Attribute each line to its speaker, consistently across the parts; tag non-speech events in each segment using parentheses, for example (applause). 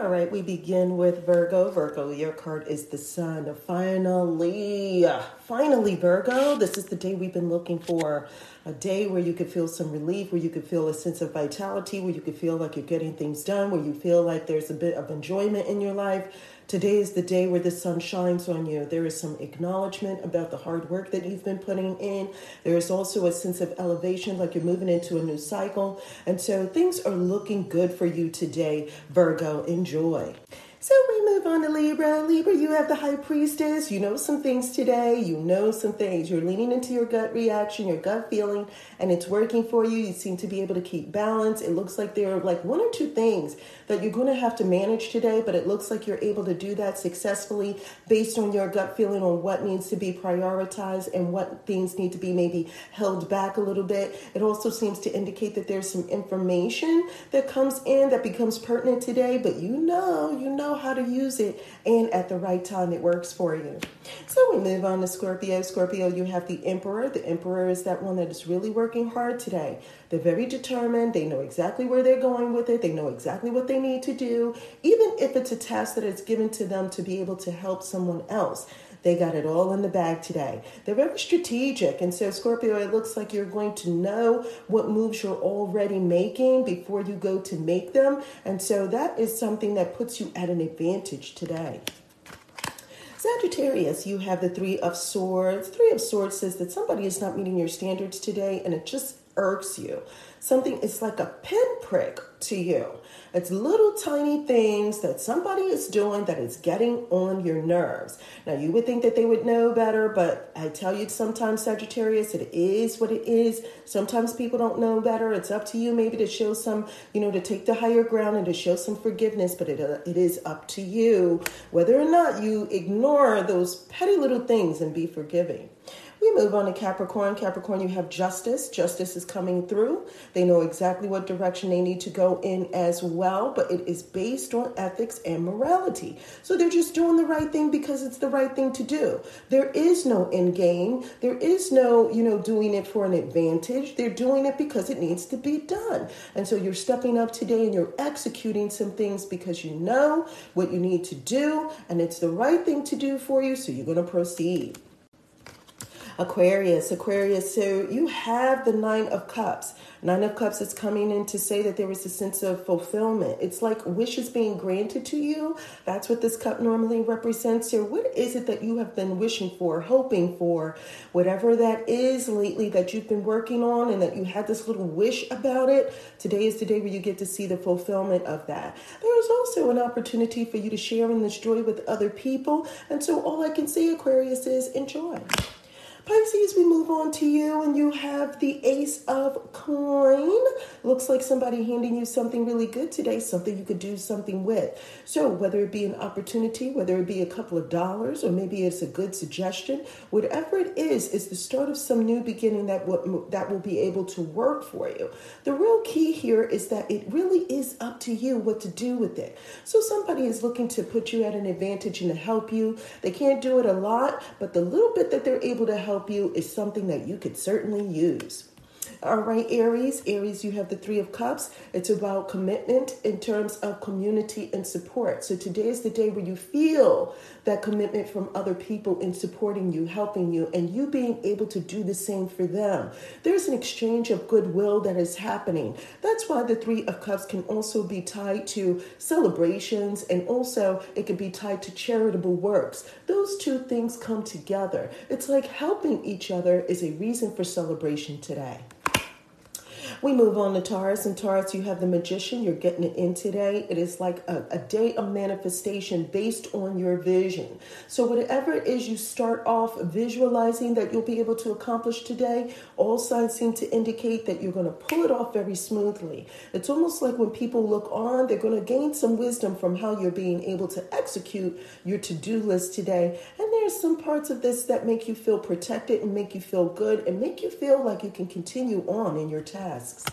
Speaker 1: All right, we begin with Virgo. Virgo, your card is the Sun. Finally, finally, Virgo, this is the day we've been looking for. A day where you could feel some relief, where you could feel a sense of vitality, where you could feel like you're getting things done, where you feel like there's a bit of enjoyment in your life. Today is the day where the sun shines on you. There is some acknowledgement about the hard work that you've been putting in. There is also a sense of elevation, like you're moving into a new cycle. And so things are looking good for you today, Virgo. Enjoy. So we move on to Libra. Libra, you have the high priestess. You know some things today. You know some things. You're leaning into your gut reaction, your gut feeling, and it's working for you. You seem to be able to keep balance. It looks like there are like one or two things that you're going to have to manage today, but it looks like you're able to do that successfully based on your gut feeling on what needs to be prioritized and what things need to be maybe held back a little bit. It also seems to indicate that there's some information that comes in that becomes pertinent today, but you know, you know know how to use it and at the right time it works for you. So we move on to Scorpio. Scorpio, you have the Emperor. The Emperor is that one that is really working hard today. They're very determined. They know exactly where they're going with it. They know exactly what they need to do, even if it's a task that is given to them to be able to help someone else. They got it all in the bag today. They're very strategic. And so, Scorpio, it looks like you're going to know what moves you're already making before you go to make them. And so, that is something that puts you at an advantage today. Sagittarius, you have the Three of Swords. Three of Swords says that somebody is not meeting your standards today, and it just irks you. Something is like a pinprick to you. It's little tiny things that somebody is doing that is getting on your nerves. Now, you would think that they would know better, but I tell you sometimes, Sagittarius, it is what it is. Sometimes people don't know better. It's up to you maybe to show some, you know, to take the higher ground and to show some forgiveness, but it, uh, it is up to you whether or not you ignore those petty little things and be forgiving. We move on to Capricorn. Capricorn, you have justice. Justice is coming through. They know exactly what direction they need to go in as well, but it is based on ethics and morality. So they're just doing the right thing because it's the right thing to do. There is no end game. There is no, you know, doing it for an advantage. They're doing it because it needs to be done. And so you're stepping up today and you're executing some things because you know what you need to do and it's the right thing to do for you. So you're going to proceed. Aquarius, Aquarius, so you have the Nine of Cups. Nine of Cups is coming in to say that there is a sense of fulfillment. It's like wishes being granted to you. That's what this cup normally represents here. What is it that you have been wishing for, hoping for, whatever that is lately that you've been working on and that you had this little wish about it? Today is the day where you get to see the fulfillment of that. There is also an opportunity for you to share in this joy with other people. And so all I can say, Aquarius, is enjoy. Pisces, we move on to you, and you have the Ace of Coin. Looks like somebody handing you something really good today, something you could do something with. So, whether it be an opportunity, whether it be a couple of dollars, or maybe it's a good suggestion, whatever it is, is the start of some new beginning that will, that will be able to work for you. The real key here is that it really is up to you what to do with it. So, somebody is looking to put you at an advantage and to help you. They can't do it a lot, but the little bit that they're able to help help you is something that you could certainly use. All right, Aries. Aries, you have the Three of Cups. It's about commitment in terms of community and support. So today is the day where you feel that commitment from other people in supporting you, helping you, and you being able to do the same for them. There's an exchange of goodwill that is happening. That's why the Three of Cups can also be tied to celebrations and also it can be tied to charitable works. Those two things come together. It's like helping each other is a reason for celebration today. We move on to Taurus, and Taurus, you have the magician. You're getting it in today. It is like a, a day of manifestation based on your vision. So, whatever it is you start off visualizing that you'll be able to accomplish today, all signs seem to indicate that you're going to pull it off very smoothly. It's almost like when people look on, they're going to gain some wisdom from how you're being able to execute your to do list today. And there's some parts of this that make you feel protected and make you feel good and make you feel like you can continue on in your tasks.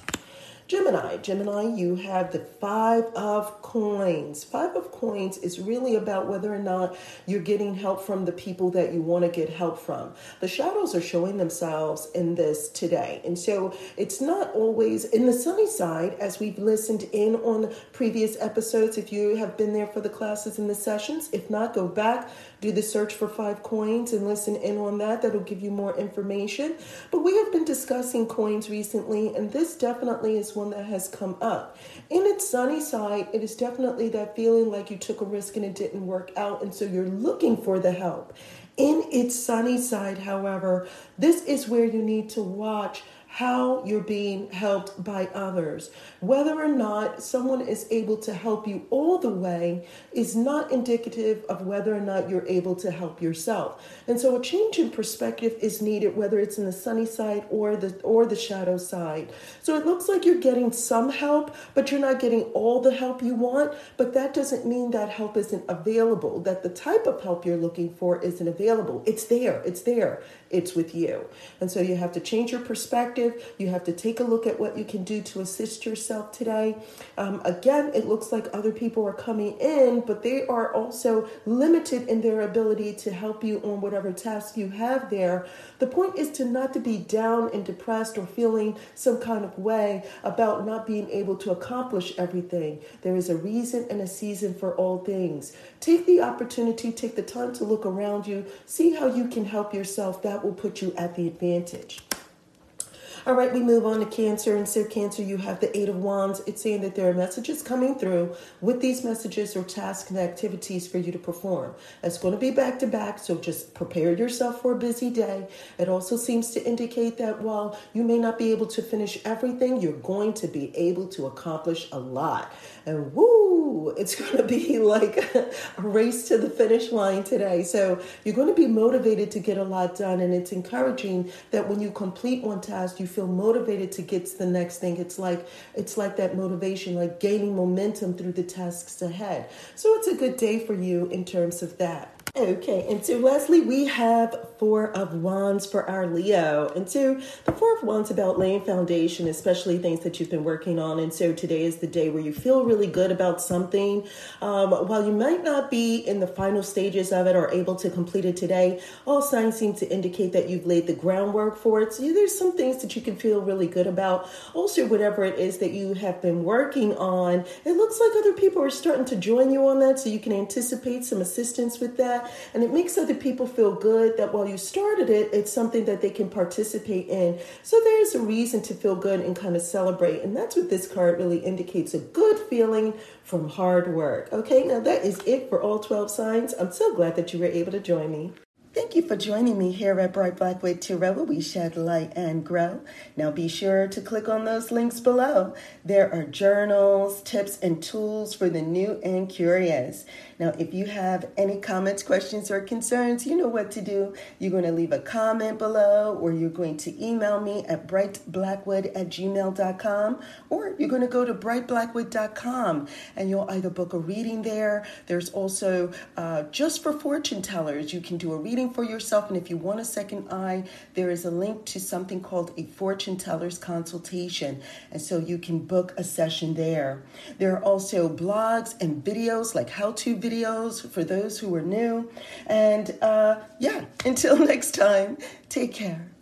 Speaker 1: Gemini, Gemini, you have the five of coins. Five of coins is really about whether or not you're getting help from the people that you want to get help from. The shadows are showing themselves in this today. And so it's not always in the sunny side, as we've listened in on previous episodes. If you have been there for the classes and the sessions, if not, go back, do the search for five coins and listen in on that. That'll give you more information. But we have been discussing coins recently, and this definitely is one that has come up. In its sunny side, it is definitely that feeling like you took a risk and it didn't work out, and so you're looking for the help. In its sunny side, however, this is where you need to watch how you're being helped by others. Whether or not someone is able to help you all the way is not indicative of whether or not you're able to help yourself. And so a change in perspective is needed whether it's in the sunny side or the or the shadow side. So it looks like you're getting some help, but you're not getting all the help you want, but that doesn't mean that help isn't available, that the type of help you're looking for isn't available. It's there. It's there it's with you. And so you have to change your perspective. You have to take a look at what you can do to assist yourself today. Um, again, it looks like other people are coming in, but they are also limited in their ability to help you on whatever task you have there. The point is to not to be down and depressed or feeling some kind of way about not being able to accomplish everything. There is a reason and a season for all things. Take the opportunity, take the time to look around you, see how you can help yourself. That will put you at the advantage. All right, we move on to Cancer. And so, Cancer, you have the Eight of Wands. It's saying that there are messages coming through. With these messages or tasks and activities for you to perform. It's going to be back to back, so just prepare yourself for a busy day. It also seems to indicate that while you may not be able to finish everything, you're going to be able to accomplish a lot. And woo, it's (laughs) going to be like a race to the finish line today. So, you're going to be motivated to get a lot done. And it's encouraging that when you complete one task, you feel motivated to get to the next thing. It's like it's like that motivation, like gaining momentum through the tasks ahead. So it's a good day for you in terms of that. Okay, and so lastly, we have Four of Wands for our Leo. And so the Four of Wands about laying foundation, especially things that you've been working on. And so today is the day where you feel really good about something. Um, while you might not be in the final stages of it or able to complete it today, all signs seem to indicate that you've laid the groundwork for it. So there's some things that you can feel really good about. Also, whatever it is that you have been working on, it looks like other people are starting to join you on that, so you can anticipate some assistance with that. And it makes other people feel good that while you started it, it's something that they can participate in. So there's a reason to feel good and kind of celebrate. And that's what this card really indicates a good feeling from hard work. Okay, now that is it for all 12 signs. I'm so glad that you were able to join me. Thank you for joining me here at Bright Black with Tarot, where we shed light and grow. Now be sure to click on those links below. There are journals, tips, and tools for the new and curious. Now, if you have any comments, questions, or concerns, you know what to do. You're going to leave a comment below, or you're going to email me at brightblackwood at gmail.com, or you're going to go to brightblackwood.com and you'll either book a reading there. There's also uh, just for fortune tellers, you can do a reading for yourself. And if you want a second eye, there is a link to something called a fortune teller's consultation. And so you can book a session there. There are also blogs and videos like how to videos for those who are new. And uh, yeah, (laughs) until next time, take care.